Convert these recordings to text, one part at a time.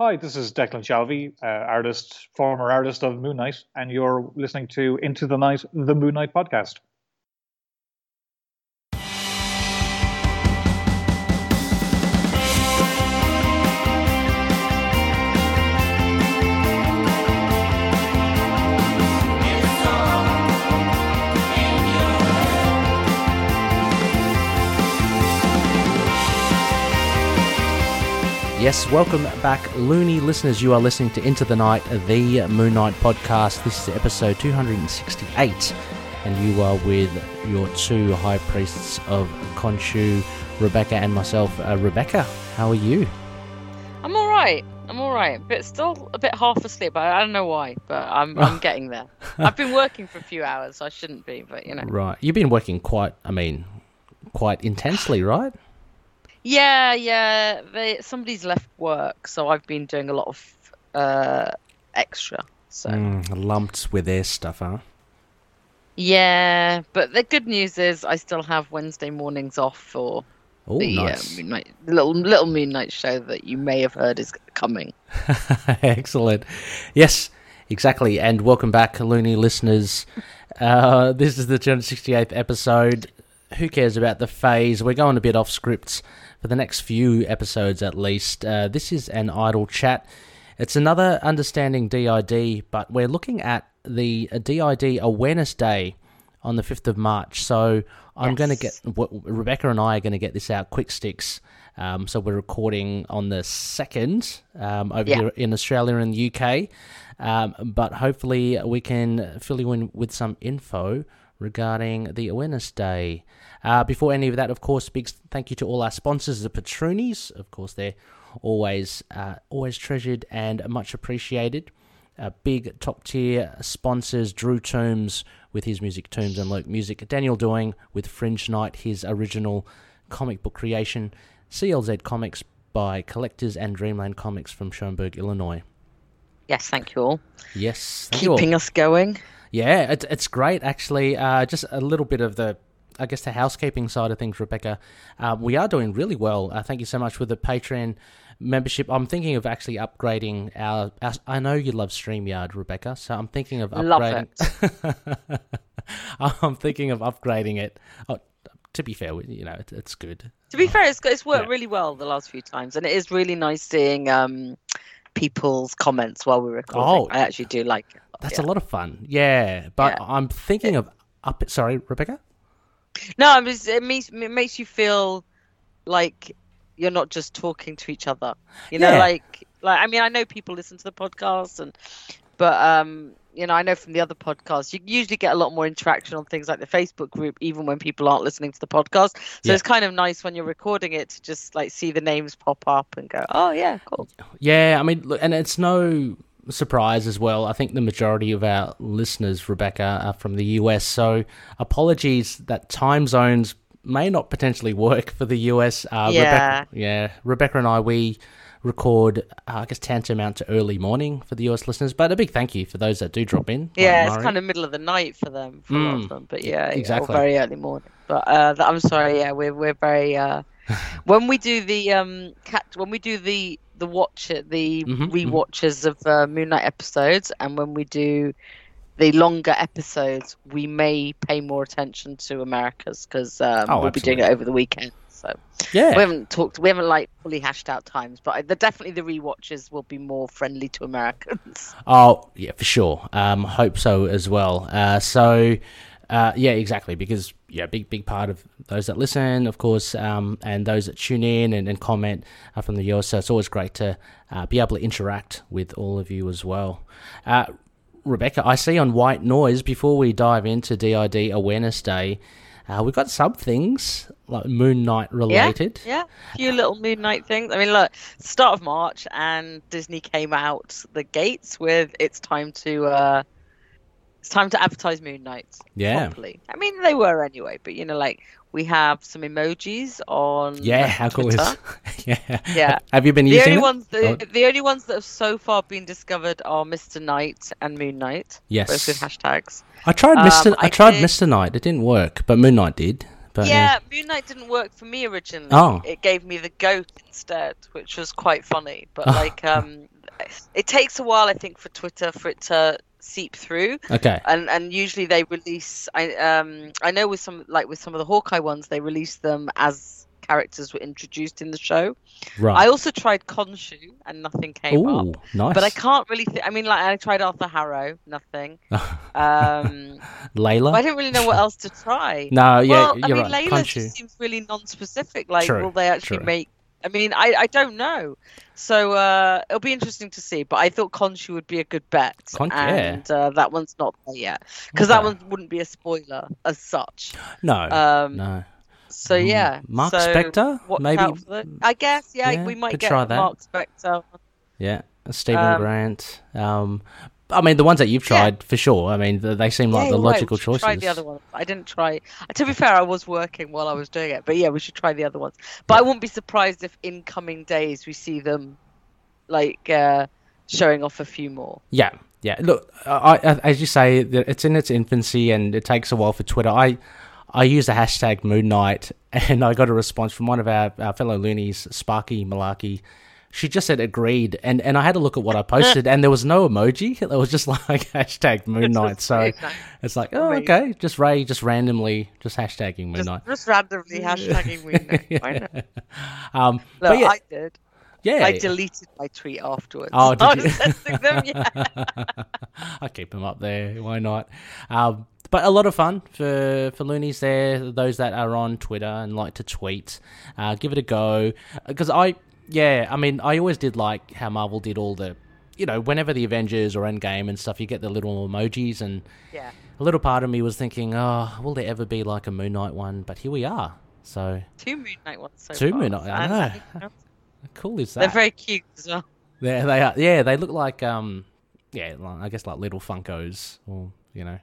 Hi, this is Declan Shalvey, uh, artist, former artist of Moon Knight, and you're listening to Into the Night, the Moon Knight podcast. Yes, welcome back, loony listeners. You are listening to Into the Night, the Moon Knight podcast. This is episode 268, and you are with your two high priests of Khonshu, Rebecca and myself. Uh, Rebecca, how are you? I'm all right. I'm all right, but still a bit half asleep. I, I don't know why, but I'm I'm getting there. I've been working for a few hours, so I shouldn't be, but you know. Right, you've been working quite. I mean, quite intensely, right? Yeah, yeah. They, somebody's left work, so I've been doing a lot of uh, extra. So Mm, lumped with their stuff, huh? yeah, but the good news is I still have Wednesday mornings off for Oh, the nice. uh, little little Moon Knight show that you may have heard is coming. Excellent. Yes, exactly. And welcome back, loony listeners. Uh, this is the 268th episode. Who cares about the phase? We're going a bit off scripts for the next few episodes at least. Uh, this is an idle chat. It's another Understanding DID, but we're looking at the uh, DID Awareness Day on the 5th of March. So I'm going to get, Yes. Rebecca and I are going to get this out quick sticks. Um, so we're recording on the 2nd um, over Yeah. here in Australia and the UK. Um, but hopefully we can fill you in with some info regarding the Awareness Day. Uh, before any of that, of course, big thank you to all our sponsors, the Patroonies. Of course, they're always uh, always treasured and much appreciated. Uh, big top tier sponsors: Drew Toombs with his music, Toombs and Loke Music. Daniel Doing with Fringe Night, his original comic book creation. CLZ Comics by Collectors and Dreamland Comics from Schaumburg, Illinois. Yes, thank you all. Yes, thank you all. Keeping us going. Yeah, it's it's great actually. Uh, just a little bit of the, I guess the housekeeping side of things, Rebecca. Uh, we are doing really well. Uh, thank you so much for the Patreon membership. I'm thinking of actually upgrading our. our I know you love Streamyard, Rebecca, so I'm thinking of Love upgrading. I'm thinking of upgrading it. Oh, to be fair, you know, it, it's good. To be fair, it's it's worked Yeah. really well the last few times, and it is really nice seeing um, people's comments while we're recording. Oh. I actually do like it. That's Yeah. a lot of fun. Yeah, but Yeah. I'm thinking of up. Sorry, Rebecca. No, it makes it makes you feel like you're not just talking to each other. You know, Yeah. like like I mean, I know people listen to the podcast, and but um, you know, I know from the other podcasts, you usually get a lot more interaction on things like the Facebook group, even when people aren't listening to the podcast. So Yeah. it's kind of nice when you're recording it to just like see the names pop up and go, oh yeah, cool. Yeah, I mean, and it's no surprise as well. I think the majority of our listeners, Rebecca, are from the US. So apologies that time zones may not potentially work for the US. Uh, Yeah. Rebecca, yeah. Rebecca and I, we record, uh, I guess, tantamount to early morning for the US listeners. But a big thank you for those that do drop in. like Yeah, it's kind of middle of the night for them, for a lot Mm, of them. But yeah, yeah, exactly. very early morning. But uh, I'm sorry, yeah, we're we're very uh, when we do the um cat when we do the the watch the Mhm, mhm. rewatches of uh, Moon Knight episodes, and when we do the longer episodes, we may pay more attention to Americas because um, Oh, we'll be doing it over the weekend. So Yeah. we haven't talked, we haven't like fully hashed out times, but the, definitely the rewatches will be more friendly to Americans. Oh, yeah, for sure. Um, hope so as well. Uh, so, uh, yeah, exactly. Because yeah, big big part of those that listen, of course, um, and those that tune in and, and comment are from the US. So it's always great to uh, be able to interact with all of you as well. Uh, Rebecca, I see on White Noise before we dive into DID Awareness Day. Uh, we've got some things like Moon Knight related. Yeah, a few little Moon Knight things. I mean, look, start of March, and Disney came out the gates with it's time to uh, it's time to advertise Moon Knight Yeah. properly. I mean, they were anyway, but you know, like we have some emojis on Yeah, how cool is yeah. Yeah. Have you been The using only it? ones that, Oh. the only ones that have so far been discovered are Mr. Knight and Moon Knight, Yes. both with hashtags. I tried Um, Mr. I, I tried did- Mr. Knight. It didn't work, but Moon Knight did. But yeah, Moon Knight didn't work for me originally. Oh. It gave me the goat instead, which was quite funny. But like, um, it takes a while, I think, for Twitter for it to seep through. okay. And and usually they release. I um I know with some like with some of the Hawkeye ones, they release them as characters were introduced in the show. Right. I also tried Khonshu and nothing came up. Nice. But I can't really. Th- I mean, like I tried Arthur Harrow, nothing. Um, Layla. I don't really know what else to try. No, yeah, well, I mean, right. Layla seems really non-specific. Like, True, will they actually true. make? I mean, I, I don't know. So uh, it'll be interesting to see. But I thought Khonshu would be a good bet, Khon- yeah. and uh, that one's not there yet because that one wouldn't be a spoiler as such. No, Um, no. So yeah, Mm, Mark so Spector, maybe. I guess yeah, Yeah, we might get try that. Mark Spector. Yeah, Stephen Um, Grant. Um, I mean, the ones that you've Yeah. tried for sure. I mean, they seem like Yeah, the right, logical should choices. Try the other ones. I didn't try. To be fair, I was working while I was doing it, but yeah, we should try the other ones. But I wouldn't be surprised if in coming days we see them, like uh, showing off a few more. Yeah, yeah. Look, I, I, as you say, it's in its infancy, and it takes a while for Twitter. I, I used the hashtag Moon Knight, and I got a response from one of our, our fellow loonies, Sparky Malarkey. She just said agreed, and, and I had to look at what I posted, and there was no emoji. It was just like hashtag Moon Knight. So it's like, oh, okay, just Ray, just randomly, just hashtagging Moon Just, Knight. just randomly hashtagging Moon Knight. Why not? Um, Look, but yeah, I did. yeah. I deleted my tweet afterwards. Oh, did I was testing them. Yeah. I keep them up there. Why not? Um, but a lot of fun for for loonies there. Those that are on Twitter and like to tweet, uh, give it a go. Because I, yeah, I mean, I always did like how Marvel did all the, you know, whenever the Avengers or Endgame and stuff, you get the little emojis, and yeah. a little part of me was thinking, oh, will there ever be like a Moon Knight one? But here we are. So Two Moon Knight ones so Two far. Moon Knight, I know. How cool is that? They're very cute as well. Yeah, they are. Yeah, they look like um, yeah, I guess like little Funkos, or you know.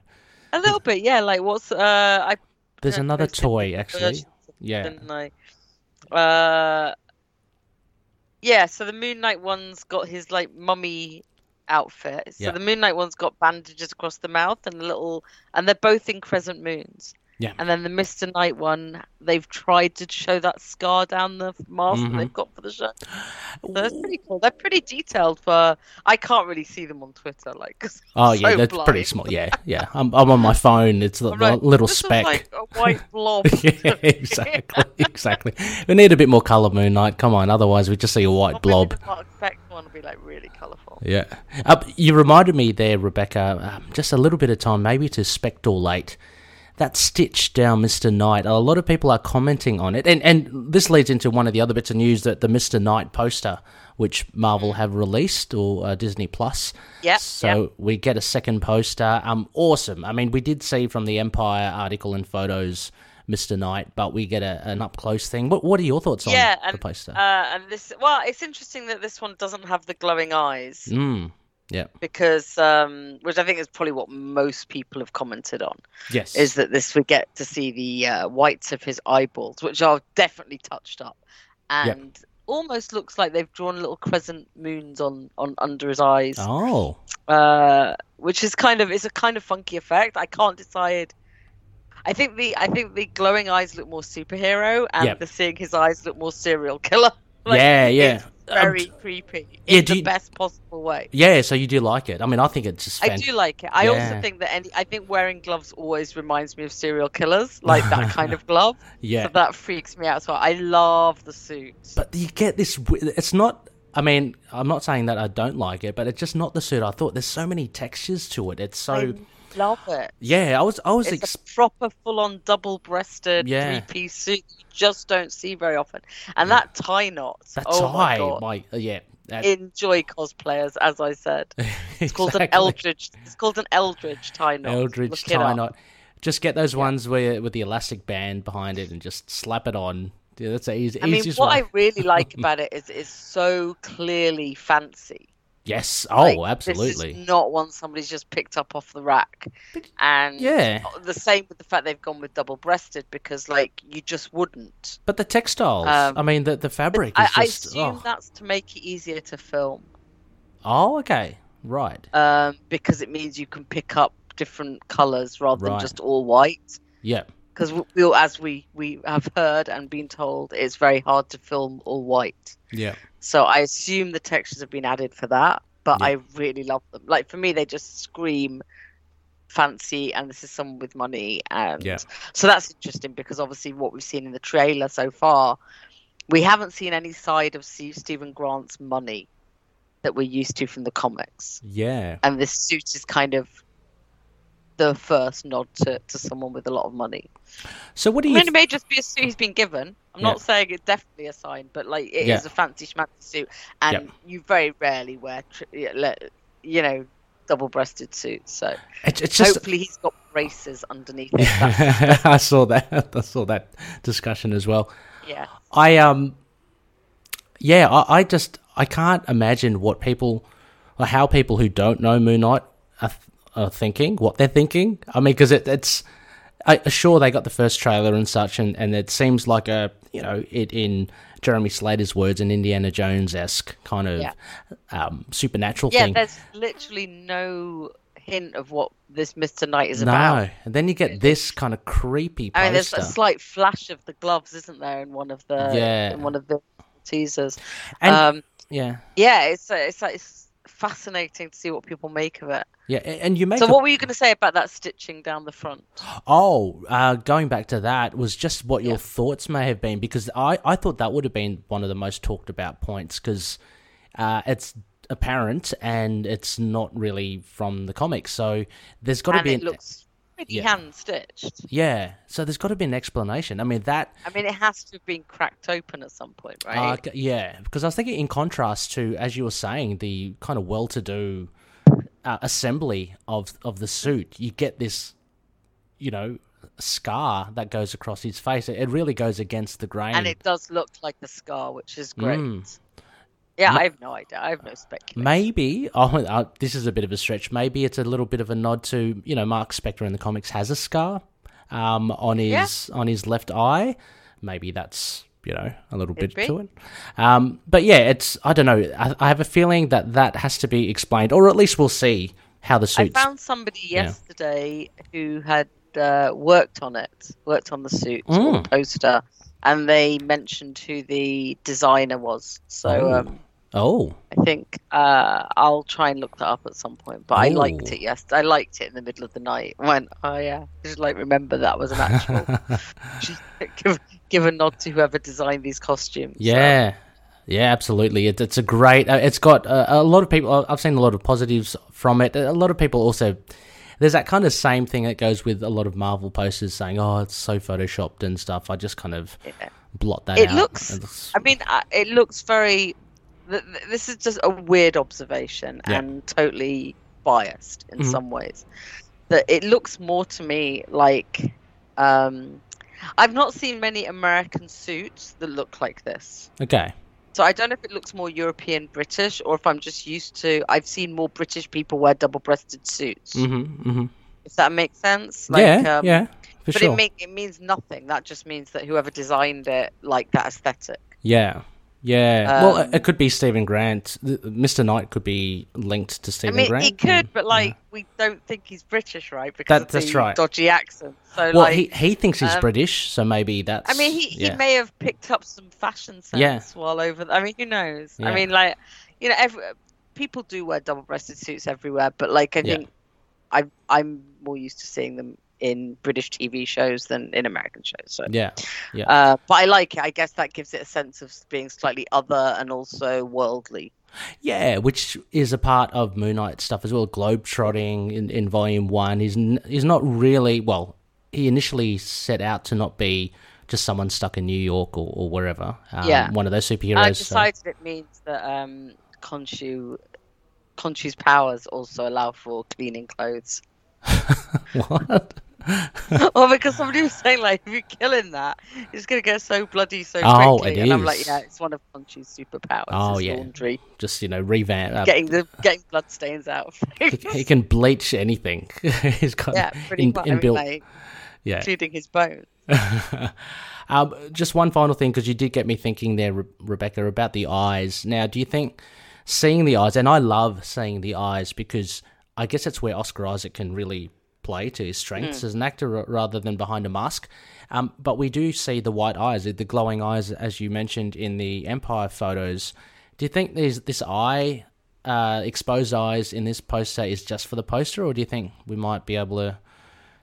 A little bit, yeah. Like what's uh, I There's another toy actually. Yeah. didn't Uh, yeah. So the Moon Knight one's got his like mummy outfit. So Yeah. the Moon Knight one's got bandages across the mouth and a little, and they're both in crescent moons. Yeah. And then the Mister Knight one, they've tried to show that scar down the mask Mhm. that they've got for the shirt. So that's pretty cool. They're pretty detailed for. I can't really see them on Twitter, like. Oh yeah, so that's pretty blind. small. Yeah, yeah. I'm I'm on my phone. It's like, little this is speck. like a white blob. yeah, exactly, exactly. We need a bit more color, Moon Knight. Come on, otherwise we just see a white blob. The Spector one will be like really colourful. Yeah. Uh, you reminded me there, Rebecca, um, just a little bit of time, maybe to Spectre late. That stitch down Mr. Knight, a lot of people are commenting on it. And, and this leads into one of the other bits of news that the Mr. Knight poster, which Marvel have released, or uh, Disney Plus. Yep, So yep. we get a second poster. Um, awesome. I mean, we did see from the Empire article and photos Mr. Knight, but we get a, an up close thing. What What are your thoughts on yeah, the poster? Uh, and this, well, it's interesting that this one doesn't have the glowing eyes mm, yeah. because, um, which I think is probably what most people have commented on, Yes. is that this we get to see the uh, whites of his eyeballs, which are definitely touched up, Yep. and almost looks like they've drawn little crescent moons on on under his eyes, oh. uh, which is kind of it's a kind of funky effect. I can't decide. I think the I think the glowing eyes look more superhero, and Yep. the seeing his eyes look more serial killer. Like, yeah, yeah. It's Um, very creepy yeah, in do the you- best possible way. Yeah, so you do like it. I mean, I think it's just I do like it. I also think that any, I think wearing gloves always reminds me of serial killers, like that kind of glove. Yeah. So that freaks me out. So I love the suits. But you get this. It's not. I mean, I'm not saying that I don't like it, but it's just not the suit I thought. There's so many textures to it. It's so. I love it. Yeah, I was. I was. It's Ex- a proper, full-on, double-breasted Yeah. three-piece suit you just don't see very often. And that tie knot. that oh my tie, god! my uh, yeah. that- Enjoy cosplayers, as I said. It's called an. Eldredge. It's called an Eldredge tie knot. Eldredge Look tie knot. Just get those ones where with the elastic band behind it and just slap it on. Yeah, that's easy, I mean, what way. I really like about it is it's so clearly fancy. Yes. Oh, Like, absolutely. This is not one somebody's just picked up off the rack. And Yeah. the same with the fact they've gone with double breasted because, like, you just wouldn't. But the textiles. Um, I mean, the the fabric I, is I just. assume oh. that's to make it easier to film oh, okay. Right. um, because it means you can pick up different colours rather Right. than just all white. Yeah. because we, we, as we we have heard and been told, it's very hard to film all white. Yeah. So I assume the textures have been added for that. But Yeah. I really love them. Like for me, they just scream fancy, and this is someone with money, and Yeah. so that's interesting because obviously what we've seen in the trailer so far, we haven't seen any side of Stephen Grant's money that we're used to from the comics, Yeah. and this suit is kind of the first nod to, to someone with a lot of money. So what do you? I you? mean, it may just be a suit he's been given. I'm Yeah. not saying it's definitely a sign, but like it is Yeah. a fancy schmancy suit, and you very rarely wear, tr- yeah, le- you know, double-breasted suits. So it's, it's just. hopefully he's got braces underneath I saw that. I saw that discussion as well. yeah, I um, yeah, I, I just I can't imagine what people, or how people who don't know Moon Knight are, th- are thinking, what they're thinking. I mean, because it, it's, I sure they got the first trailer and such, and, and it seems like a you know it in Jeremy Slater's words, an Indiana Jones esque kind of Yeah. um, supernatural yeah. thing. Yeah, there's literally no hint of what this Mister Knight is no, about. and then you get this kind of creepy poster. I mean, there's a slight flash of the gloves, isn't there, in one of the Yeah. in one of the teasers. And- um, yeah, yeah, it's it's like it's fascinating to see what people make of it. yeah, and you make So, a what were you going to say about that stitching down the front? Oh, uh, going back to that was just what your Yeah. thoughts may have been because I, I thought that would have been one of the most talked about points because uh, it's apparent and it's not really from the comics. So there's got to be it an, looks pretty yeah. hand stitched. yeah. So there's got to be an explanation. I mean that I mean, it has to have been cracked open at some point, uh, right? c- yeah because I was thinking in contrast to as you were saying the kind of well-to-do uh, assembly of of the suit, you get this you know scar that goes across his face. It, it really goes against the grain. and it does look like a scar, which is great. Mm. Yeah, I have no idea. I have no speculation. Maybe oh, uh, this is a bit of a stretch. Maybe it's a little bit of a nod to you know Mark Spector in the comics has a scar um, on his on his left eye. Maybe that's you know a little Could bit be. to it. Um, but yeah, it's I don't know. I, I have a feeling that that has to be explained, or at least we'll see how the suit. I found somebody Yeah. yesterday who had uh, worked on it, worked on the suit Mm. the poster, and they mentioned who the designer was. So Oh. um, oh, I think uh, I'll try and look that up at some point. But I liked it. Yes, I liked it in the middle of the night. I went, oh yeah, just like remember that was an actual. Give, give a nod to whoever designed these costumes. So, Yeah, yeah, absolutely. It, it's a great. Uh, it's got uh, a lot of people. I've seen a lot of positives from it. A lot of people also. There's that kind of same thing that goes with a lot of Marvel posters saying, "Oh, it's so photoshopped and stuff." I just kind of yeah. blot that out. It out. looks- It's- I mean, uh, it looks very. Th- th- This is just a weird observation Yeah. and totally biased in Mhm. some ways. That it looks more to me like. Um, I've not seen many American suits that look like this. okay. So I don't know if it looks more European British or if I'm just used to. I've seen more British people wear double-breasted suits. Mm-hmm. mm-hmm. If that makes sense. yeah. um, yeah. For But sure. it make it means nothing. That just means that whoever designed it liked that aesthetic. yeah. Yeah. well, Um, it- it could be Stephen Grant. Mr. Knight could be linked to Stephen I Stephen mean, Grant. he could, but like we don't think he's British, right? Because That- of that's the right. dodgy accent. So well, like, he he thinks he's um, British, so maybe that's. I mean, he, he yeah. may have picked up some fashion sense Yeah. while over. I mean, who knows? Yeah. I mean, like you know, every people do wear double-breasted suits everywhere, but like I Yeah. think I I'm more used to seeing them in British TV shows than in American shows. So. Yeah. Yeah. Uh, but I like it. I guess that gives it a sense of being slightly other and also worldly. Yeah, which is a part of Moon Knight stuff as well. Globetrotting in, in Volume One. He's n- he's not really well. He initially set out to not be just someone stuck in New York or, or wherever. Um, Yeah. one of those superheroes. I so- decided it means that um, Khonshu, Khonshu's powers also allow for cleaning clothes. what? Well, because somebody was saying like, if you kill him that, it's gonna get so bloody so Oh, quickly. and I'm like, yeah, it's one of Khonshu's superpowers. Oh, yeah. laundry, Just you know, revamp. Uh, getting the getting blood stains out. He, he can bleach anything. he's got yeah, pretty in, much. I mean, inbuilt. like, yeah. including his bones. um, just one final thing, because you did get me thinking there, Re- Rebecca, about the eyes. Now, do you think seeing the eyes, and I love seeing the eyes because I guess it's where Oscar Isaac can really play to his strengths as an actor rather than behind a mask. Um, but we do see the white eyes, the glowing eyes, as you mentioned in the Empire photos. Do you think there's this eye, uh, exposed eyes in this poster is just for the poster, or do you think we might be able to?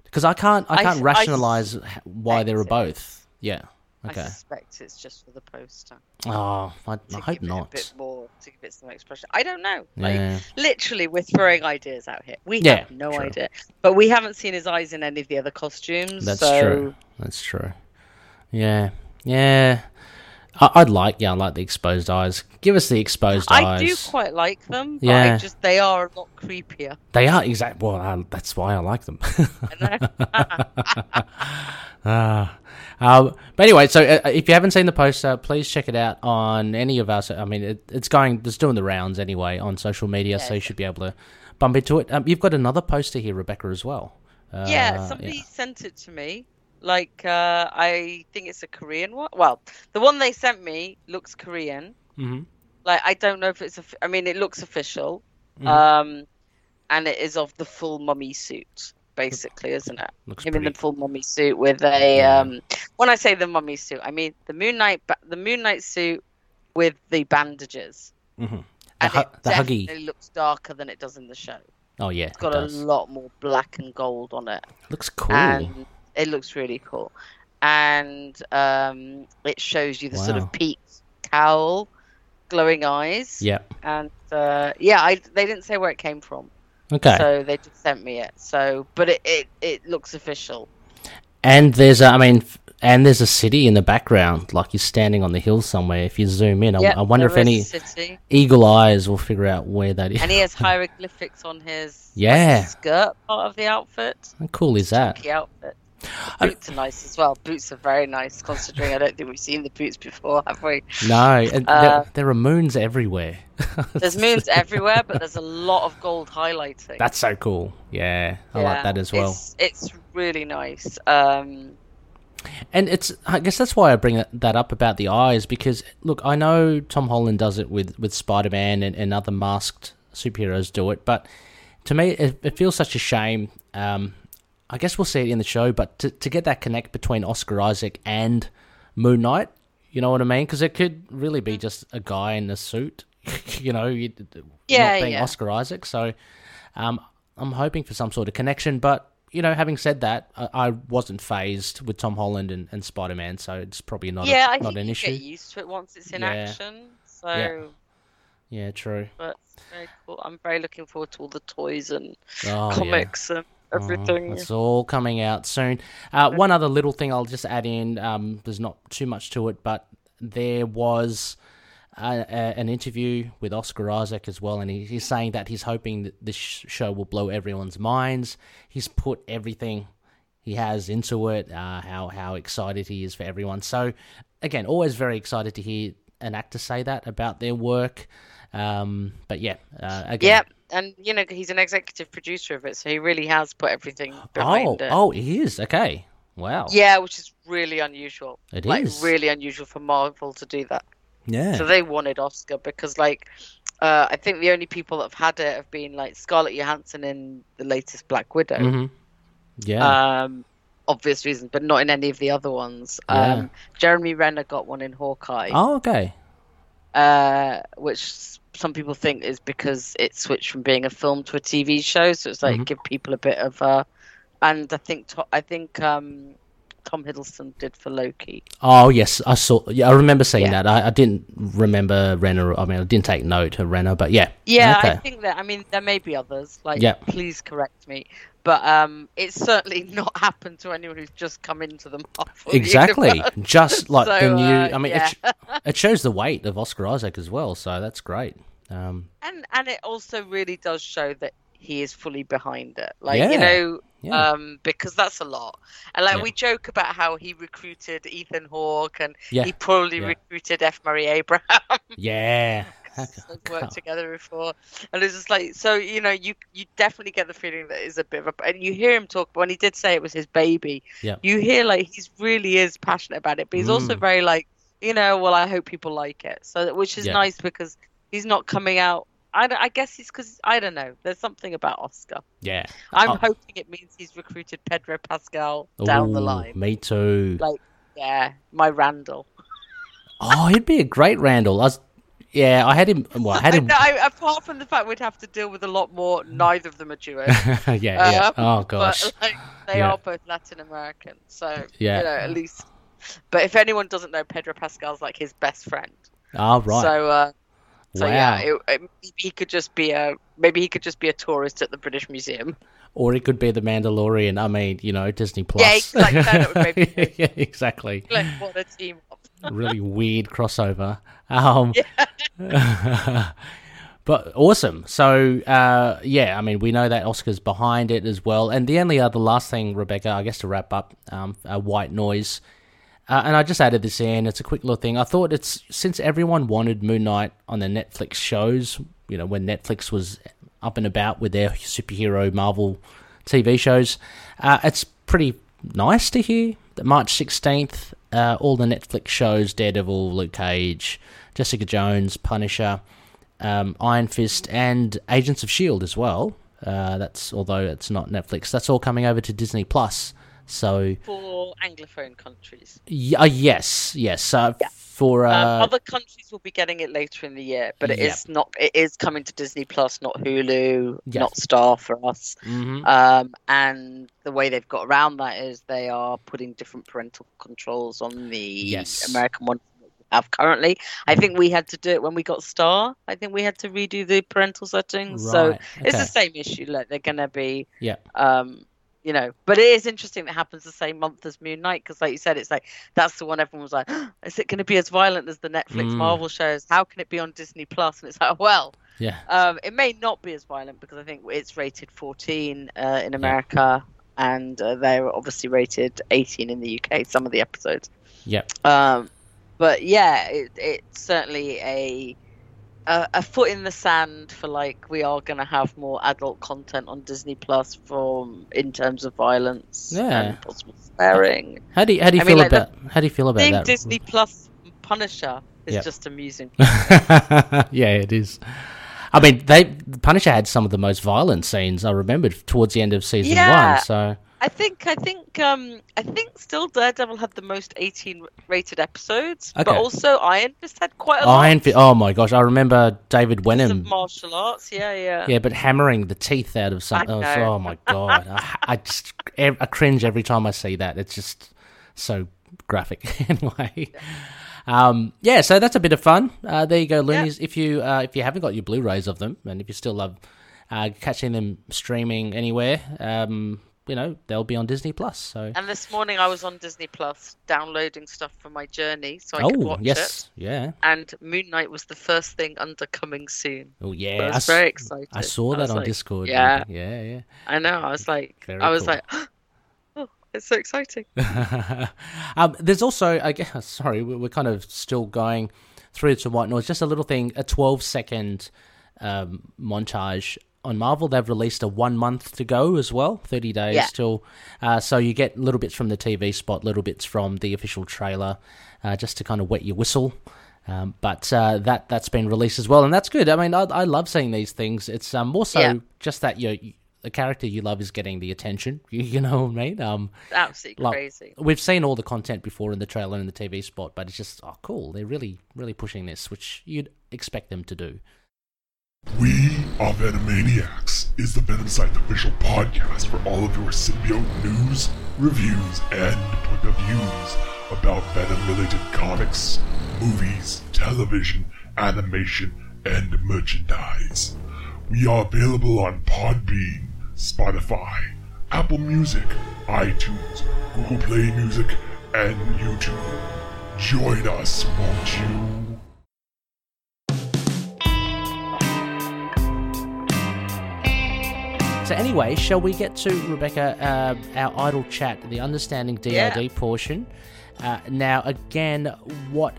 Because I can't, I I can't I rationalize h- why there are both. Yeah. Okay. I suspect it's just for the poster. Oh, I, I hope give it a not. To give it some expression. I don't know. Like, Yeah. literally, we're throwing ideas out here. We Yeah, have no true. idea. But we haven't seen his eyes in any of the other costumes. That's so... true. That's true. Yeah, yeah. I- I'd like, yeah, I like the exposed eyes. Give us the exposed I eyes. I do quite like them, but Yeah. I just they are a lot creepier. They are exact. Well, uh, that's why I like them. Ah. Um, but anyway, so uh, if you haven't seen the poster, please check it out on any of us. I mean, it, it's going, it's doing the rounds anyway on social media, so you should be able to bump into it. Um, you've got another poster here, Rebecca, as well. Uh, yeah, somebody sent it to me. Like uh, I think it's a Korean one. Well, the one they sent me looks Korean. hmm Like I don't know if it's. A, I mean, it looks official. Mhm. Um, and it is of the full mummy suit, basically, isn't it? Looks Him in the full mummy suit with a. Um, when I say the mummy suit, I mean the Moon Knight, ba- the Moon Knight suit with the bandages. hmm The, And hu- it the definitely huggy. looks darker than it does in the show. Oh yeah, It's got it a lot more black and gold on it. Looks cool. and it looks really cool. And um, it shows you the sort of peaked cowl, glowing eyes, yeah. and uh, yeah, I they didn't say where it came from, Okay. so they just sent me it. So, but it it, it looks official. And there's, a, I mean, and there's a city in the background, like you're standing on the hill somewhere. If you zoom in, I, Yep, I wonder if any eagle eyes will figure out where that is. and he has hieroglyphics on his Yeah. skirt part of the outfit. How cool is that? Chunky outfit. I- Boots are nice as well. Boots are very nice, considering I don't think we've seen the boots before, have we? No, and Uh, there, there are moons everywhere. There's moons everywhere, but there's a lot of gold highlighting. That's so cool. Yeah, I like that as well. It's, it's really nice. Um, And it's, I guess that's why I bring that, that up about the eyes because look, I know Tom Holland does it with with Spider Man and, and other masked superheroes do it, but to me, it, it feels such a shame. Um, I guess we'll see it in the show, but to to get that connect between Oscar Isaac and Moon Knight, you know what I mean? Because it could really be just a guy in a suit, you know, you, Yeah, not being yeah. Oscar Isaac. So, um, I'm hoping for some sort of connection, but you know, having said that, I, I wasn't phased with Tom Holland and, and Spider Man, so it's probably not yeah, a, I not an issue. get used to it once it's in Yeah. action. So, Yeah. Yeah, true. but very cool. I'm very looking forward to all the toys and Oh, yeah. comics and Everything. it's all coming out soon. Uh, one other little thing I'll just add in. Um, there's not too much to it, but there was a, a, an interview with Oscar Isaac as well, and he, he's saying that he's hoping that this show will blow everyone's minds. He's put everything he has into it. Uh, how how excited he is for everyone. So again, always very excited to hear an actor say that about their work. Um, but yeah, uh, again, Yep, and you know he's an executive producer of it, so he really has put everything Oh, behind it. oh, he is okay. Wow. Yeah, which is really unusual. It like is. really unusual for Marvel to do that. Yeah. So they wanted Oscar because, like, uh, I think the only people that have had it have been like Scarlett Johansson in the latest Black Widow. Mm-hmm. Yeah. Um, obvious reasons, but not in any of the other ones. Yeah. Um, Jeremy Renner got one in Hawkeye, oh, okay. Uh, which some people think is because it switched from being a film to a TV show, so it's like Mhm. give people a bit of a. And I think to- I think um, Tom Hiddleston did for Loki. Oh, yes, I saw. Yeah, I remember seeing Yeah. that. I, I didn't remember Renner. I mean, I didn't take note of Renner, but yeah. Yeah, Okay. I think that. I mean, there may be others. Like, Yeah. please correct me. But um, it's certainly not happened to anyone who's just come into the Marvel Exactly. Just like the So, new. uh, I mean, yeah. it, it shows the weight of Oscar Isaac as well, so that's great. Um, and and it also really does show that he is fully behind it. Like Yeah. you know, yeah. um, because that's a lot. And like Yeah. we joke about how he recruited Ethan Hawke and Yeah. he probably recruited F. Murray Abraham. yeah. They've worked together before, and it's just like so. You know, you you definitely get the feeling that is a bit of a, and you hear him talk when he did say it was his baby. Yeah. You hear like he's really is passionate about it, but he's also Mm. very like, you know, well, I hope people like it. So which is nice because he's not coming out I, I guess it's because I don't know. There's something about Oscar. Yeah. I'm Oh. hoping it means he's recruited Pedro Pascal down the line. Me too. Like, yeah, my Randall. Oh, he'd be a great Randall. I was, yeah, I had him. Well, I had him. know, I, apart from the fact we'd have to deal with a lot more, neither of them are Jewish. yeah, yeah. Um, Oh gosh. But like, they Yeah. are both Latin American, so Yeah. you know at least. But if anyone doesn't know, Pedro Pascal's like his best friend. Oh right. So, uh, so wow. yeah, it, it, maybe he could just be a maybe he could just be a tourist at the British Museum. or it could be the Mandalorian. I mean, you know, Disney Plus. Yeah, exactly. That yeah, exactly. Like what a team! up. really weird crossover. Um, but awesome. So uh, yeah, I mean, we know that Oscar's behind it as well. And the only other last thing, Rebecca, I guess to wrap up, um, uh, White Noise. Uh, and I just added this in. It's a quick little thing. I thought it's since everyone wanted Moon Knight on the Netflix shows, you know, when Netflix was up and about with their superhero Marvel TV shows, uh, it's pretty nice to hear that March 16th, uh, all the Netflix shows Daredevil, Luke Cage, Jessica Jones, Punisher, um, Iron Fist, and Agents of S.H.I.E.L.D. as well. Uh, that's although it's not Netflix, that's all coming over to Disney Plus. So for anglophone countries. y- uh, yes, yes. Uh, For uh, um, other countries will be getting it later in the year, but it is yeah. not. It is coming to Disney Plus, not Hulu, Yeah. not Star for us. mhm. Um, and the way they've got around that is they are putting different parental controls on the Yes. American one that we have currently. I think we had to do it when we got Star. I think we had to redo the parental settings. So it's okay. the same issue. Like they're going to be yeah, um you know but it is interesting that it happens the same month as moon knight because like you said it's like that's the one everyone was like is it going to be as violent as the netflix Mm. marvel shows how can it be on disney Plus? and it's like well yeah, um it may not be as violent because i think it's rated 14 uh, in america and uh, they're obviously rated 18 in the uk some of the episodes yeah. um but yeah it, it's certainly a a, a foot in the sand for like we are going to have more adult content on Disney Plus from in terms of violence Yeah. and possible swearing. How do you, how do you I mean, feel like, the about how do you feel about Seeing that? Disney Plus Punisher is Yep. just amusing. yeah, it is. I mean, they Punisher had some of the most violent scenes I remembered towards the end of season Yeah. one. So I think I think um I think still Daredevil had the most 18 rated episodes, but also Iron Fist had quite a lot. Iron Fist. Oh my gosh, I remember David Wenham. martial arts. Yeah, yeah. Yeah, but hammering the teeth out of something. Oh, oh my god, I, I just I cringe every time I see that. It's just so graphic anyway. Um, yeah, so that's a bit of fun. Uh, there you go, loonies. If you uh, if you haven't got your Blu-rays of them, and if you still love uh, catching them streaming anywhere, um, you know they'll be on Disney Plus. So And this morning I was on Disney Plus downloading stuff for my journey so I could oh watch it. yes, yeah. And Moon Knight was the first thing under coming soon. Oh yeah, I was s- very excited. I saw that was on like, Discord. yeah. yeah, yeah. I know. I was like, Very I was cool. like, oh, it's so exciting. um, there's also, I guess, sorry, we- we're kind of still going through to white noise. Just a little thing, a 12 second um, montage on Marvel. They've released a one month to go as well, 30 days Yeah. till. Uh, so you get little bits from the TV spot, little bits from the official trailer, uh, just to kind of wet your whistle. Um, but uh, that that's been released as well, and that's good. I mean, I, I love seeing these things. It's um, more so Yeah. just that you the character you love is getting the attention. You, you know what I mean? Um, Absolutely Like- crazy. we've seen all the content before in the trailer and the TV spot, but it's just oh cool. They're really really pushing this, which you'd expect them to do. We are Venomaniacs is the Venom Site official podcast for all of your symbiote news, reviews, and point of views about Venom-related comics, movies, television, animation, and merchandise. We are available on Podbean, Spotify, Apple Music, iTunes, Google Play Music, and YouTube. Join us, won't you? So anyway, shall we get to Rebecca uh, our idle chat, the understanding DID Yeah. portion? Uh, now, again, what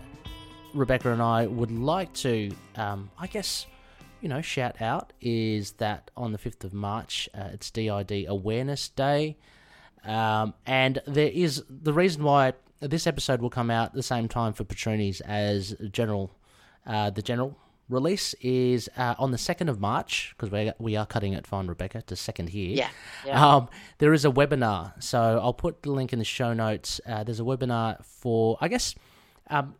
Rebecca and I would like to, um, I guess, you know, shout out is that on the fifth of March, uh, it's DID Awareness Day, um, and there is the reason why this episode will come out the same time for Patroni's as General, uh, the General release is uh, on the 2nd of March, because we we are cutting it fine, Rebecca, to second here. Yeah. yeah. Um, there is a webinar, so I'll put the link in the show notes. Uh, there's a webinar for, I guess, um,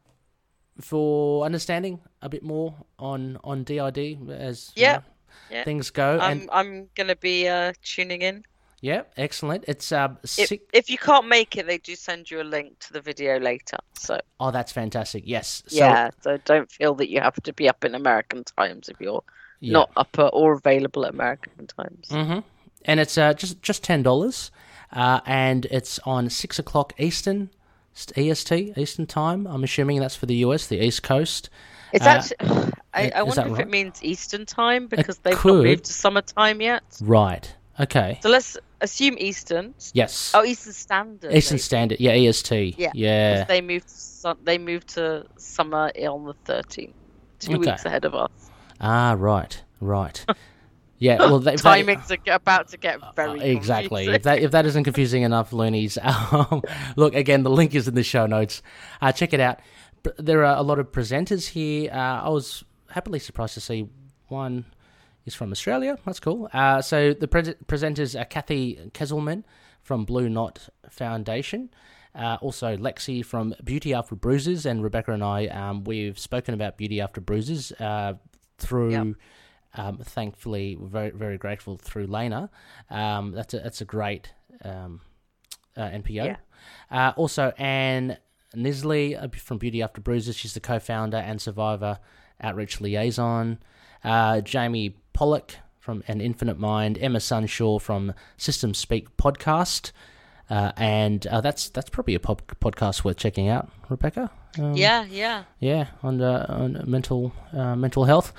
for understanding a bit more on on DID as you Yeah. know, Yeah. things go. I'm and I'm gonna be uh, tuning in. Yeah, excellent. It's um, If, six, if you can't make it, they do send you a link to the video later. So oh, that's fantastic. Yes. So, yeah, so don't feel that you have to be up in American times if you're yeah. not up or available at American times. Mm-hmm. And it's uh, just just ten dollars, uh, and it's on six o'clock Eastern, EST Eastern time. I'm assuming that's for the US, the East Coast. It's Uh, actually. I, wonder if right? it means Eastern time because they've could. not moved to summertime yet. Right. Okay. So let's assume Eastern. Yes. Oh, Eastern Standard. Eastern maybe. Standard. Yeah. EST. Yeah. Yeah. They moved. To, they moved to summer on the 13th, two Okay. weeks ahead of us. Ah. Right. Right. Yeah. Well, they, if they- Timings are about to get very exactly. confusing. If that if that isn't confusing enough, loonies, um, look again. The link is in the show notes. Uh, check it out. There are a lot of presenters here. Uh, I was happily surprised to see one is from Australia. That's cool. Uh, so the pre- presenters are Cathy Kezelman from Blue Knot Foundation. Uh, also, Lexi from Beauty After Bruises, and Rebecca and I, um, we've spoken about Beauty After Bruises uh, through Yep. um, thankfully, we're very very grateful through Lena. Um, that's a that's a great um, uh, NPO. Yeah. Uh, also, Anne Nisley uh, from Beauty After Bruises. She's the co-founder and survivor outreach liaison. Uh, Jaime Pollack from An Infinite Mind. Emma Sunshaw from System Speak podcast. Uh, and uh, that's that's probably a pod- podcast worth checking out, Rebecca. Um, Yeah, yeah. yeah, on, uh, on mental uh, mental health.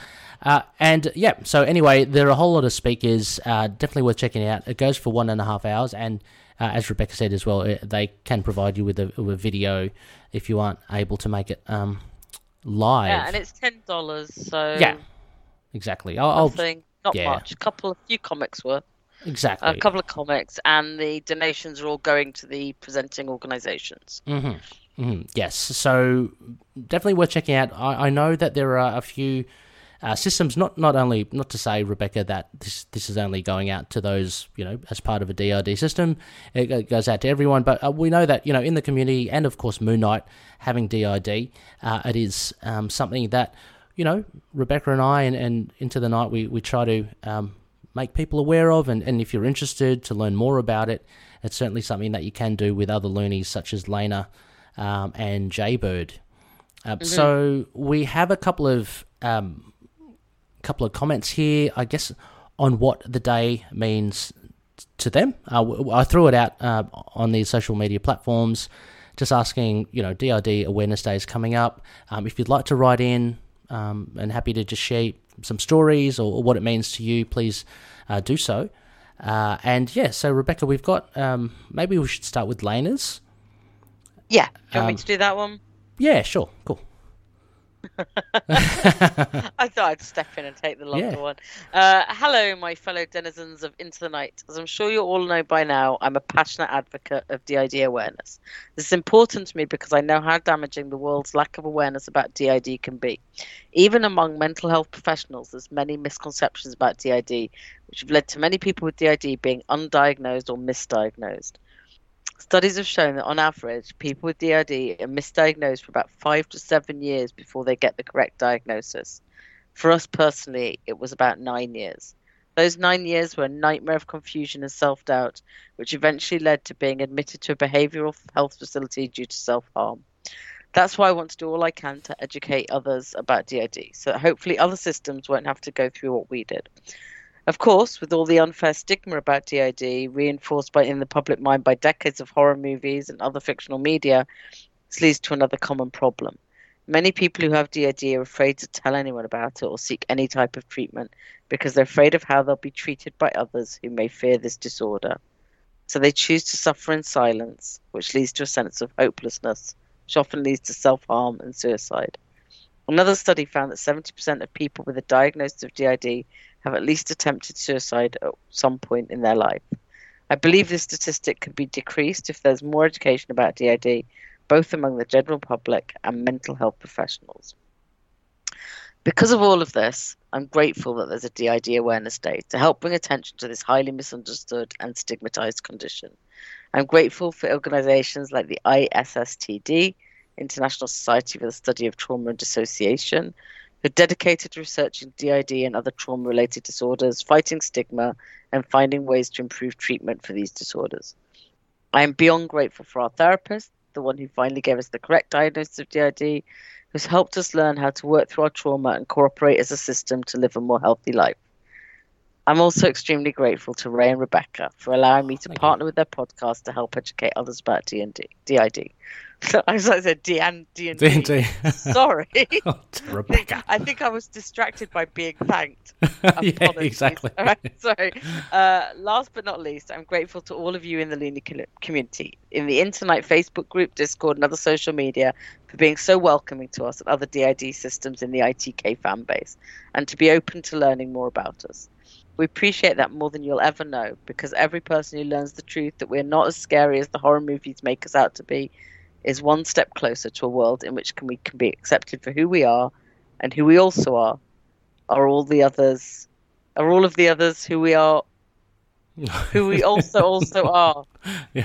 Uh, and yeah, so anyway, there are a whole lot of speakers. Uh, definitely worth checking out. It goes for one and a half hours, and uh, as Rebecca said as well, it, they can provide you with a, with a video if you aren't able to make it um, live. Yeah, and it's ten dollars, so Yeah, exactly. I'll, I'll nothing, not yeah. much. A couple, a few comics were. exactly. a couple of comics, and the donations are all going to the presenting organisations. hmm hmm Yes, so definitely worth checking out. I, I know that there are a few uh, systems. Not not only not to say Rebecca that this this is only going out to those you know as part of a DID system. It, go- goes out to everyone, but uh, we know that you know in the community and of course Moon Knight having DID, uh, it is um, something that you know Rebecca and I and, and into the night we we try to. Um, make people aware of and, and if you're interested to learn more about it it's certainly something that you can do with other loonies such as Lena um, and Jaybird. Uh, So we have a couple of um, couple of comments here, I guess, on what the day means to them. Uh, I threw it out uh, on the social media platforms, just asking, you know, DID Awareness Day is coming up. Um, if you'd like to write in, um, and happy to just share some stories or, or what it means to you, please uh, do so. Uh, and yeah, so Rebecca, we've got um, maybe we should start with Lena's. Yeah, do you want Um, me to do that one? Yeah, sure, cool. I thought I'd step in and take the longer Yeah. one. Uh, hello, my fellow denizens of Into the Night. As I'm sure you all know by now, I'm a passionate advocate of DID awareness. This is important to me because I know how damaging the world's lack of awareness about DID can be. Even among mental health professionals, there's many misconceptions about DID, which have led to many people with DID being undiagnosed or misdiagnosed. Studies have shown that on average, people with DID are misdiagnosed for about five to seven years before they get the correct diagnosis. For us personally, it was about nine years. Those nine years were a nightmare of confusion and self doubt, which eventually led to being admitted to a behavioural health facility due to self harm. That's why I want to do all I can to educate others about DID, so hopefully other systems won't have to go through what we did. Of course, with all the unfair stigma about DID reinforced by in the public mind by decades of horror movies and other fictional media, this leads to another common problem. Many people who have DID are afraid to tell anyone about it or seek any type of treatment because they're afraid of how they'll be treated by others who may fear this disorder. So they choose to suffer in silence, which leads to a sense of hopelessness, which often leads to self harm and suicide. Another study found that 70% of people with a diagnosis of DID have at least attempted suicide at some point in their life. I believe this statistic could be decreased if there's more education about DID, both among the general public and mental health professionals. Because of all of this, I'm grateful that there's a DID Awareness Day to help bring attention to this highly misunderstood and stigmatized condition. I'm grateful for organizations like the ISSTD, International Society for the Study of Trauma and Dissociation, who are dedicated to researching DID and other trauma related disorders, fighting stigma, and finding ways to improve treatment for these disorders. I am beyond grateful for our therapist, the one who finally gave us the correct diagnosis of DID, who's helped us learn how to work through our trauma and cooperate as a system to live a more healthy life. I'm also extremely grateful to Ray and Rebecca for allowing me to partner with their podcast to help educate others about DID. I was like, I said D and D and D. D&D. Sorry. Oh, Rebecca. I think I was distracted by being thanked. yeah, exactly. All right, sorry. Uh, last but not least, I'm grateful to all of you in the Looney community, in the Internet Facebook group, Discord, and other social media for being so welcoming to us and other DID systems in the ITK fan base, and to be open to learning more about us. We appreciate that more than you'll ever know, because every person who learns the truth that we're not as scary as the horror movies make us out to be is one step closer to a world in which can we can be accepted for who we are and who we also are are all the others are all of the others who we are who we also also are yeah.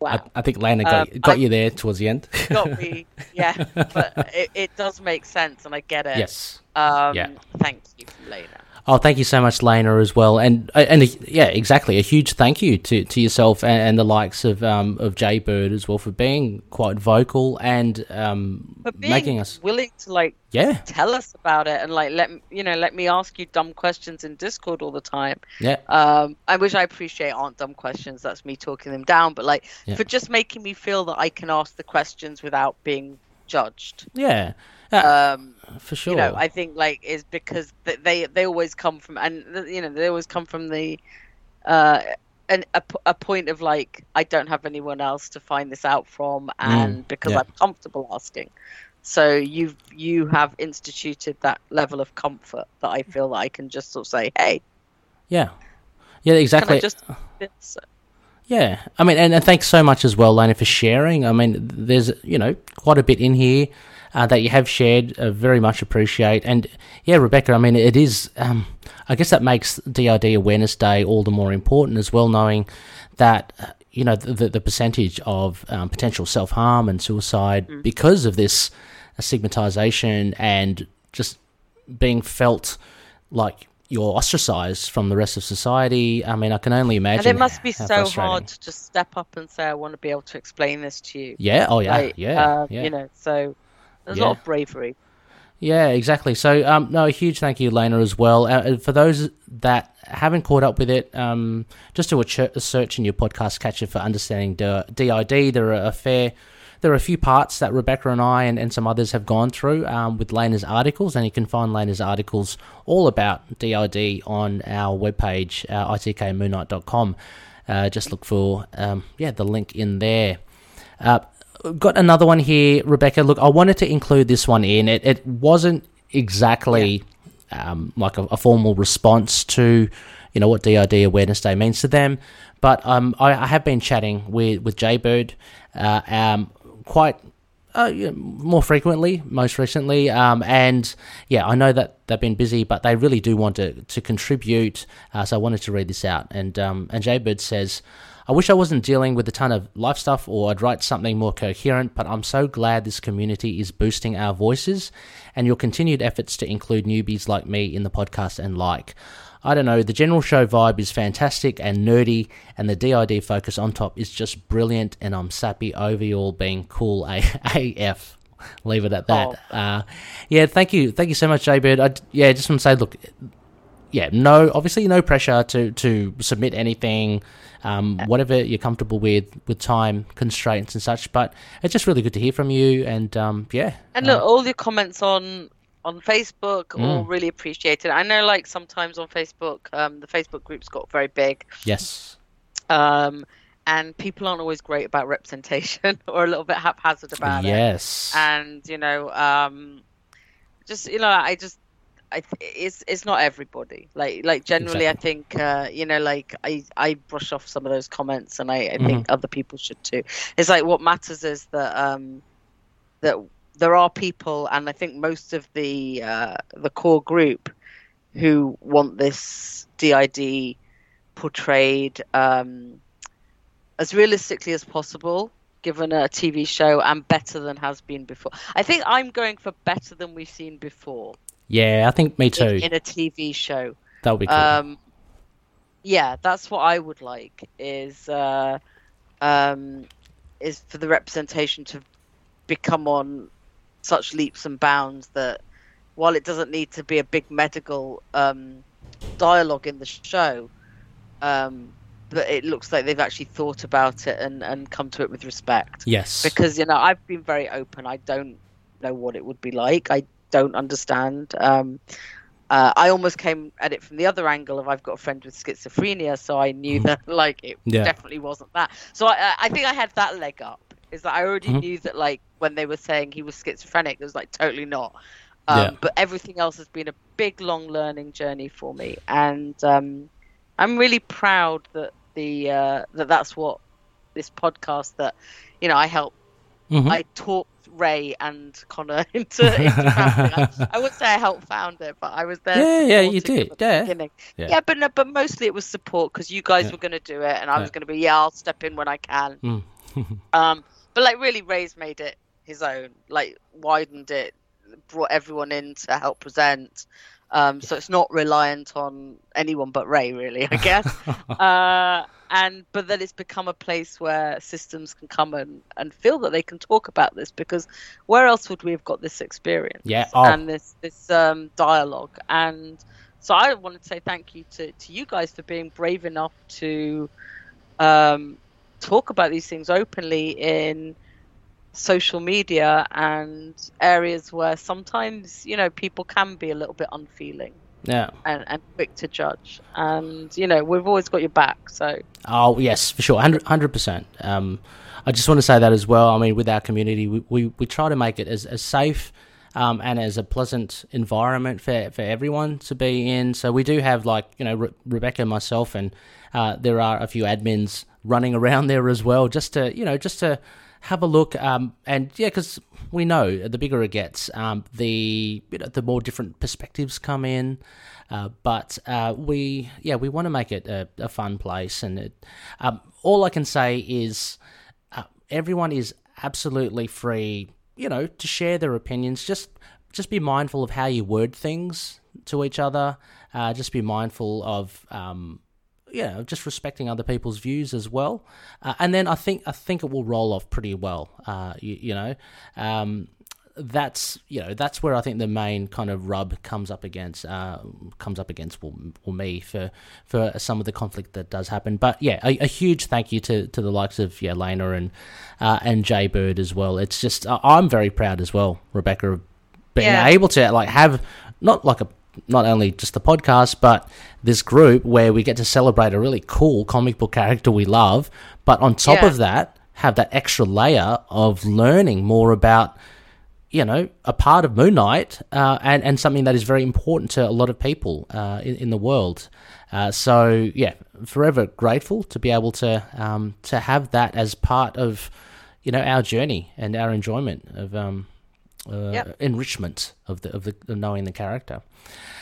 wow I, I think Lana got, Um, got I- you there towards the end. got me yeah but it, it does make sense and i get it yes. um Yeah. thank you Lena. Oh, thank you so much, Lena, as well, and uh, and uh, yeah, exactly. A huge thank you to, to yourself and, and the likes of um of Jaybird as well for being quite vocal and um making us willing to like yeah. tell us about it and like let you know let me ask you dumb questions in discord all the time. Yeah. Um i wish i appreciate aren't dumb questions. That's me talking them down. But like Yeah. for just making me feel that i can ask the questions without being judged. Yeah uh, um for sure. you know i think like is because they they always come from and you know they always come from the uh an, a, a point of like i don't have anyone else to find this out from and because yeah. i'm comfortable asking so you you have instituted that level of comfort that i feel that i can just sort of say hey yeah, yeah, exactly. i just? Yeah, I mean, and, and thanks so much as well, Lana, for sharing. I mean, there's you know quite a bit in here uh, that you have shared. Uh, very much appreciate. And yeah, Rebecca, I mean, it is. Um, I guess that makes DID Awareness Day all the more important as well, knowing that uh, you know the, the percentage of um, potential self harm and suicide because of this stigmatization and just being felt like you're ostracized from the rest of society. I mean, I can only imagine. and it must be so hard to just step up and say i want to be able to explain this to you Yeah. Oh, yeah. like, yeah. uh, yeah. you know so there's Yeah. a lot of bravery Yeah, exactly. So, um, no, a huge thank you, Lena, as well. Uh, for those that haven't caught up with it, um, just do a, ch- a search in your podcast catcher for understanding DID. There are a fair, there are a few parts that Rebecca and I and, and some others have gone through um, with Lena's articles, and you can find Lena's articles all about DID on our webpage, uh, itkmoonnight.com. Uh, just look for, um, yeah, the link in there. Uh, got another one here, Rebecca. Look, I wanted to include this one in. It it wasn't exactly um, like a, a formal response to you know what DID Awareness Day means to them, but um, I, I have been chatting with with Jaybird uh, um, quite. Uh, yeah, more frequently, most recently, um, and yeah, I know that they've been busy, but they really do want to to contribute. Uh, so I wanted to read this out, and um, and Jaybird says, I wish I wasn't dealing with a ton of life stuff or I'd write something more coherent, but I'm so glad this community is boosting our voices and your continued efforts to include newbies like me in the podcast and like. I don't know, the general show vibe is fantastic and nerdy, and the DID focus on top is just brilliant, and I'm sappy over you all being cool AF. Leave it at that. Uh, yeah, thank you. Thank you so much, Jaybird. I, yeah, just want to say, look, yeah, no, obviously no pressure to to submit anything, um, whatever you're comfortable with with time constraints and such. But it's just really good to hear from you, and um, yeah, And uh, look, all your comments on on Facebook, all Mm. really appreciated. I know, like sometimes on Facebook, um, the Facebook groups got very big, yes, um, and people aren't always great about representation or a little bit haphazard about it. yes, And you know, um, just you know, I just. I it's it's not everybody. Like like generally, I think uh, you know like I I brush off some of those comments, and I, I think Mm-hmm. other people should too. It's like what matters is that um that there are people, and I think most of the uh, the core group who want this DID portrayed um, as realistically as possible, given a TV show, and better than has been before. I think I'm going for better than we've seen before. Yeah, I think me too. In, in a TV show. That would be cool. Um, yeah, that's what I would like. Is uh, um, is for the representation to become on such leaps and bounds that while it doesn't need to be a big medical um, dialogue in the show, um, but it looks like they've actually thought about it and, and come to it with respect. yes. Because you know I've been very open. I don't know what it would be like. I don't understand. Um, uh, I almost came at it from the other angle of I've got a friend with schizophrenia, so I knew that like it Yeah. definitely wasn't that. So I, I think I had that leg up. Is that I already Mhm. knew that like when they were saying he was schizophrenic, it was like totally not. Um, Yeah. But everything else has been a big long learning journey for me, and um, I'm really proud that the uh, that that's what this podcast that you know I help Mhm. I talked Ray and Connor into, into. I, I would say I helped found it, but I was there. Yeah, yeah, you did, yeah. beginning. Yeah. Yeah. but no, but mostly it was support because you guys Yeah. were going to do it, and I was going to be yeah, I'll step in when I can. Mm. um, but like really, Ray's made it his own, like widened it, brought everyone in to help present. Um, so it's not reliant on anyone but Ray, really, I guess. uh, and but that it's become a place where systems can come and, and feel that they can talk about this because where else would we have got this experience? Yeah, oh. and this this um, dialogue. And so I wanted to say thank you to, to you guys for being brave enough to um, talk about these things openly in social media and areas where sometimes you know people can be a little bit unfeeling yeah. and, and quick to judge and you know we've always got your back so Oh yes, for sure, hundred percent. Um, I just want to say that as well. I mean, with our community, we, we, we try to make it as, as safe um, and as a pleasant environment for, for everyone to be in. So we do have like you know Re- Rebecca, myself, and uh, there are a few admins running around there as well, just to you know just to have a look. Um, and yeah, because we know the bigger it gets, um, the you know, the more different perspectives come in. Uh, but uh, we, yeah, we want to make it a, a fun place, and it, um, all I can say is uh, everyone is absolutely free, you know, to share their opinions. Just, just be mindful of how you word things to each other. Uh, just be mindful of, yeah, just respecting other people's views as well. Uh, and then I think I think it will roll off pretty well. Uh, you, you know, um, that's you know that's where I think the main kind of rub comes up against uh, comes up against well, well, me for for some of the conflict that does happen. But yeah, a, a huge thank you to, to the likes of yeah Lena and uh, and Jay Bird as well. It's just I'm very proud as well, Rebecca, of being Yeah. able to like have not like a not only just the podcast but this group where we get to celebrate a really cool comic book character we love, but on top Yeah. of that have that extra layer of learning more about you know, a part of Moon Knight uh, and, and something that is very important to a lot of people uh, in, in the world. Uh, so, yeah, forever grateful to be able to um, to have that as part of, you know, our journey and our enjoyment of um, uh, Yep. enrichment of the of the of knowing the character.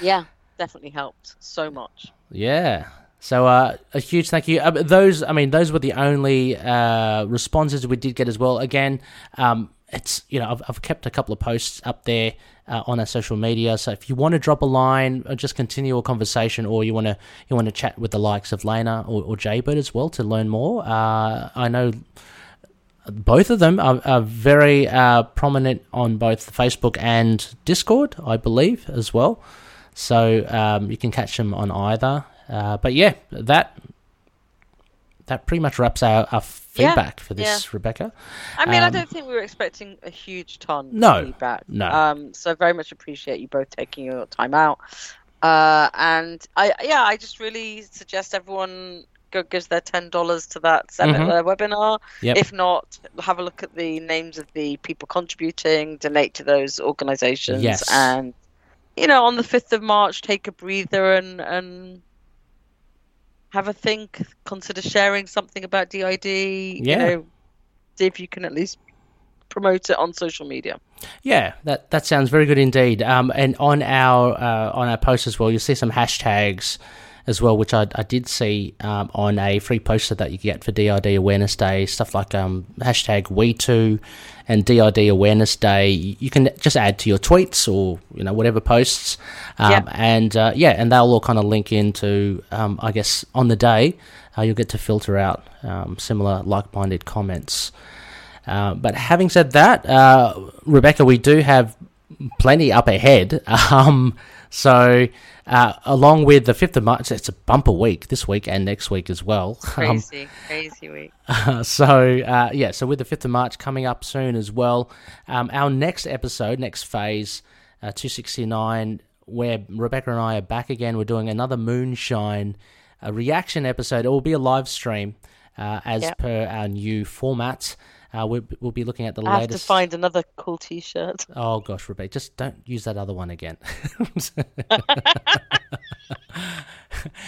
yeah definitely helped so much Yeah. So uh, a huge thank you. Uh, those, I mean, those were the only uh, responses we did get as well. Again, um, it's you know I've, I've kept a couple of posts up there uh, on our social media. So if you want to drop a line, or just continue a conversation, or you want to you want to chat with the likes of Lena or, or Jaybird as well to learn more, uh, I know both of them are, are very uh, prominent on both Facebook and Discord, I believe, as well. So um, you can catch them on either. Uh, but yeah, that that pretty much wraps our, our Yeah, feedback for this, Rebecca. I mean, I Um, don't think we were expecting a huge ton No, of feedback. no. Um, so very much appreciate you both taking your time out. Uh, and I, yeah, I just really suggest everyone go gives their ten dollars to that Mhm. uh, webinar. Yep. If not, have a look at the names of the people contributing, donate to those organisations, Yes. and you know, on the fifth of March, take a breather and and have a think. Consider sharing something about DID. Yeah. You know, see if you can at least promote it on social media. Yeah, that that sounds very good indeed. Um, and on our uh, on our post as well, you'll see some hashtags as well, which I, I did see um, on a free poster that you get for DID Awareness Day. Stuff like um, hashtag We Too and DID Awareness Day. You can just add to your tweets or you know whatever posts, um, Yep. and uh, yeah, and they'll all kind of link into um, I guess on the day uh, you'll get to filter out um, similar like-minded comments. Uh, but having said that, uh, Rebecca, we do have plenty up ahead. Um, so, uh, along with the 5th of March, it's a bumper week this week and next week as well. Um, Crazy, crazy week. so, uh, yeah, so with the 5th of March coming up soon as well, um, our next episode, next phase, uh, 269, where Rebecca and I are back again, we're doing another Moonshine a reaction episode. It will be a live stream uh, as Yep. per our new format. Uh, we'll, we'll be looking at the latest. I have to find another cool T-shirt. Oh gosh, Rebecca, just don't use that other one again.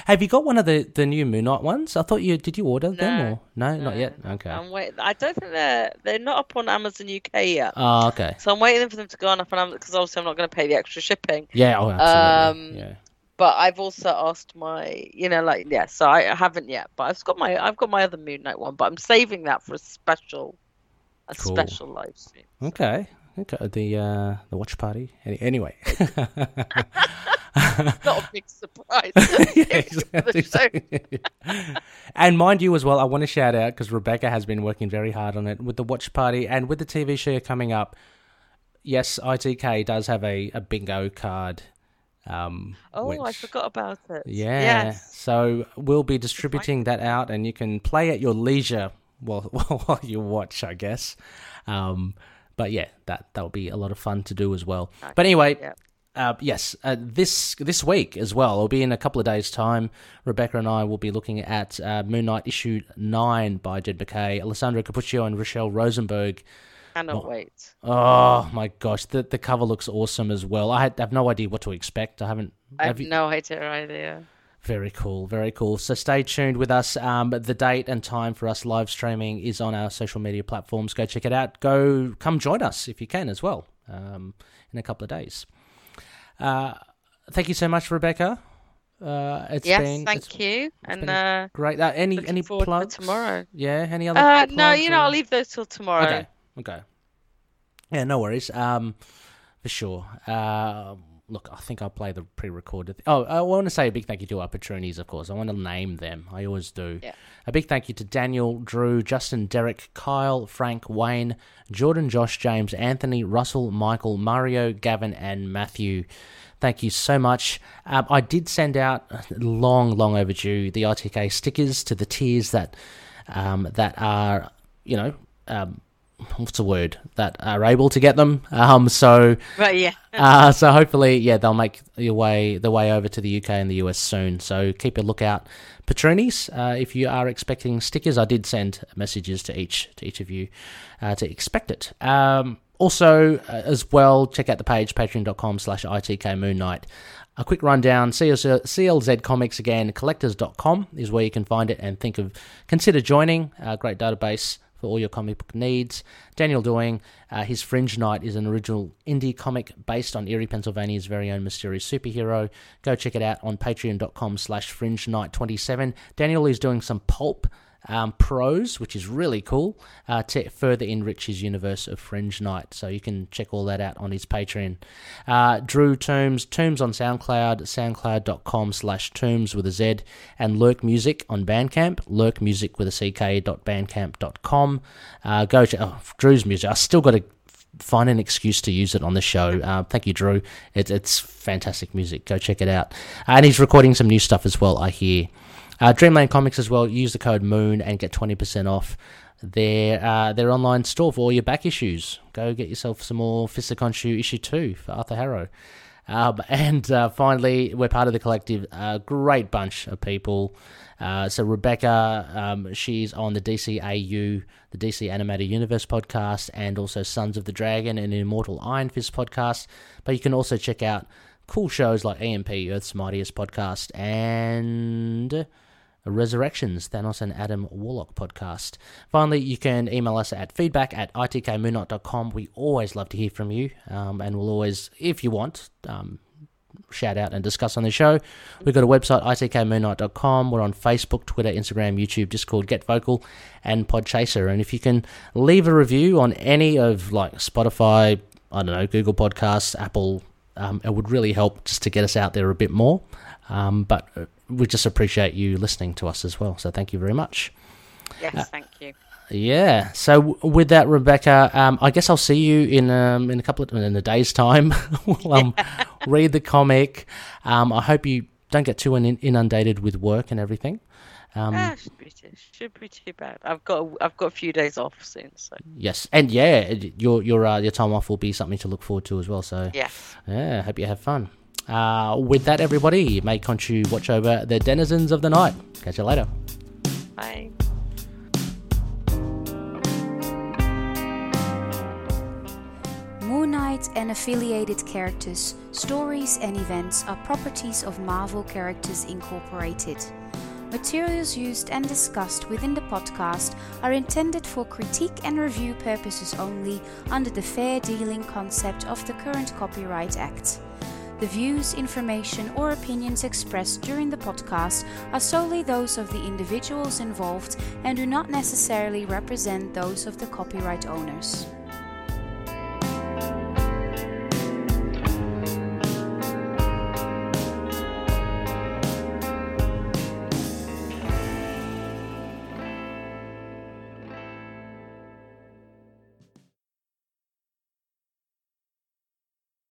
Have you got one of the, the new Moon Knight ones? I thought you did. You order them No. or no, not yet. Okay. I'm wait. I don't think they're they're not up on Amazon UK yet. oh, okay. So I'm waiting for them to go on up on Amazon because obviously I'm not going to pay the extra shipping. Yeah. Oh, absolutely. Um, yeah. But I've also asked my, you know, like yeah. So I haven't yet, but I've got my I've got my other Moon Knight one, but I'm saving that for a special, a Cool. special live stream. Okay. Okay. The uh, the watch party. Any- Anyway. Not a big surprise. Yeah, It's the show. exactly. and mind you, as well, I want to shout out because Rebecca has been working very hard on it with the watch party and with the TV show coming up. Yes, ITK does have a, a bingo card. Um, Oh, I forgot about it. Yeah. Yes. So we'll be distributing that out, and you can play at your leisure while while you watch, I guess. Um, but yeah, that that will be a lot of fun to do as well. But anyway. Yeah. Uh, yes, uh, this this week as well. It'll be in a couple of days' time. Rebecca and I will be looking at uh, Moon Knight issue nine by Jed MacKay, Alessandro Cappuccio, and Rachelle Rosenberg. Cannot wait. Oh my gosh, the the cover looks awesome as well. I had, have no idea what to expect. I haven't. I have have you- no idea either. Very cool, very cool. So stay tuned with us. Um, the date and time for us live streaming is on our social media platforms. Go check it out. Go come join us if you can as well um, in a couple of days. Uh, thank you so much, Rebecca. Uh, it's yes, been thank it's you. And been uh, great. Uh, any any plugs tomorrow. Yeah, any other? uh, no, you know, or- I'll leave those till tomorrow. Okay. Okay. Yeah, no worries. Um, for sure. Uh, look, I think I'll play the pre-recorded. Th- oh, I want to say a big thank you to our patronies, of course. I want to name them. I always do. Yeah. A big thank you to Daniel, Drew, Justin, Derek, Kyle, Frank, Wayne, Jordan, Josh, James, Anthony, Russell, Michael, Mario, Gavin, and Matthew. Thank you so much. Um, I did send out long, long overdue the ITK stickers to the tiers that um, that are, you know, um, what's the word that are able to get them. Um, so Right, yeah. uh, so hopefully, yeah, they'll make your way the way over to the UK and the US soon. So keep a lookout, patronies. Uh, if you are expecting stickers, I did send messages to each to each of you uh, to expect it. Um, also, uh, as well, check out the page patreon.com slash itk moon knight. A quick rundown: CLZ, CLZ Comics again, collectorz.com is where you can find it and think of consider joining. A great database for all your comic book needs. Daniel Doing, uh, his Fringe Knight is an original indie comic based on Erie, Pennsylvania's very own mysterious superhero. Go check it out on patreon.com slash fringe knight 27. Daniel is doing some pulp um, prose, which is really cool, uh, to further enrich his universe of Fringe Knight. So you can check all that out on his Patreon. Uh, Drew Toombs, Toombs on SoundCloud, soundcloud.com slash Toombs with a Z, and Lurk Music on Bandcamp, lurkmusic with a CK dot bandcamp.com. Uh, go check, oh, Drew's music. I still got to find an excuse to use it on the show. Uh, thank you, Drew. It, it's fantastic music. Go check it out. and he's recording some new stuff as well, I hear. Uh, Dreamland Comics as well. Use the code Moon and get twenty percent off their uh, their online store for all your back issues. Go get yourself some more Fist of Khonshu issue two for Arthur Harrow. Um, and uh, finally, we're part of the collective. A great bunch of people. Uh, so Rebecca, um, she's on the DCAU, the DC Animated Universe podcast, and also Sons of the Dragon and Immortal Iron Fist podcast. But you can also check out cool shows like EMP, Earth's Mightiest podcast, and Resurrections, Thanos and Adam Warlock podcast. Finally, you can email us at feedback at itkmoonnight.com. We always love to hear from you, um, and we'll always, if you want, um, shout out and discuss on the show. We've got a website, itkmoonnight.com. We're on Facebook, Twitter, Instagram, YouTube, Discord, Get Vocal, and Podchaser. And if you can leave a review on any of like Spotify, I don't know, Google Podcasts, Apple, um, it would really help just to get us out there a bit more. Um, but uh, we just appreciate you listening to us as well. So thank you very much. Yes, uh, thank you. Yeah. So with that, Rebecca, um, I guess I'll see you in um, in a couple of in a day's time. we'll um, read the comic. Um, I hope you don't get too inundated with work and everything. Um, ah, should be too, should be too bad. I've got I've got a few days off soon. So yes, and yeah, your your uh, your time off will be something to look forward to as well. So yeah, yeah. Hope you have fun. Uh, with that, everybody, may Khonshu watch over the denizens of the night. Catch you later. Bye. Moon Knight and affiliated characters, stories, and events are properties of Marvel Characters Incorporated. Materials used and discussed within the podcast are intended for critique and review purposes only under the fair dealing concept of the current Copyright Act. The views, information, or opinions expressed during the podcast are solely those of the individuals involved and do not necessarily represent those of the copyright owners.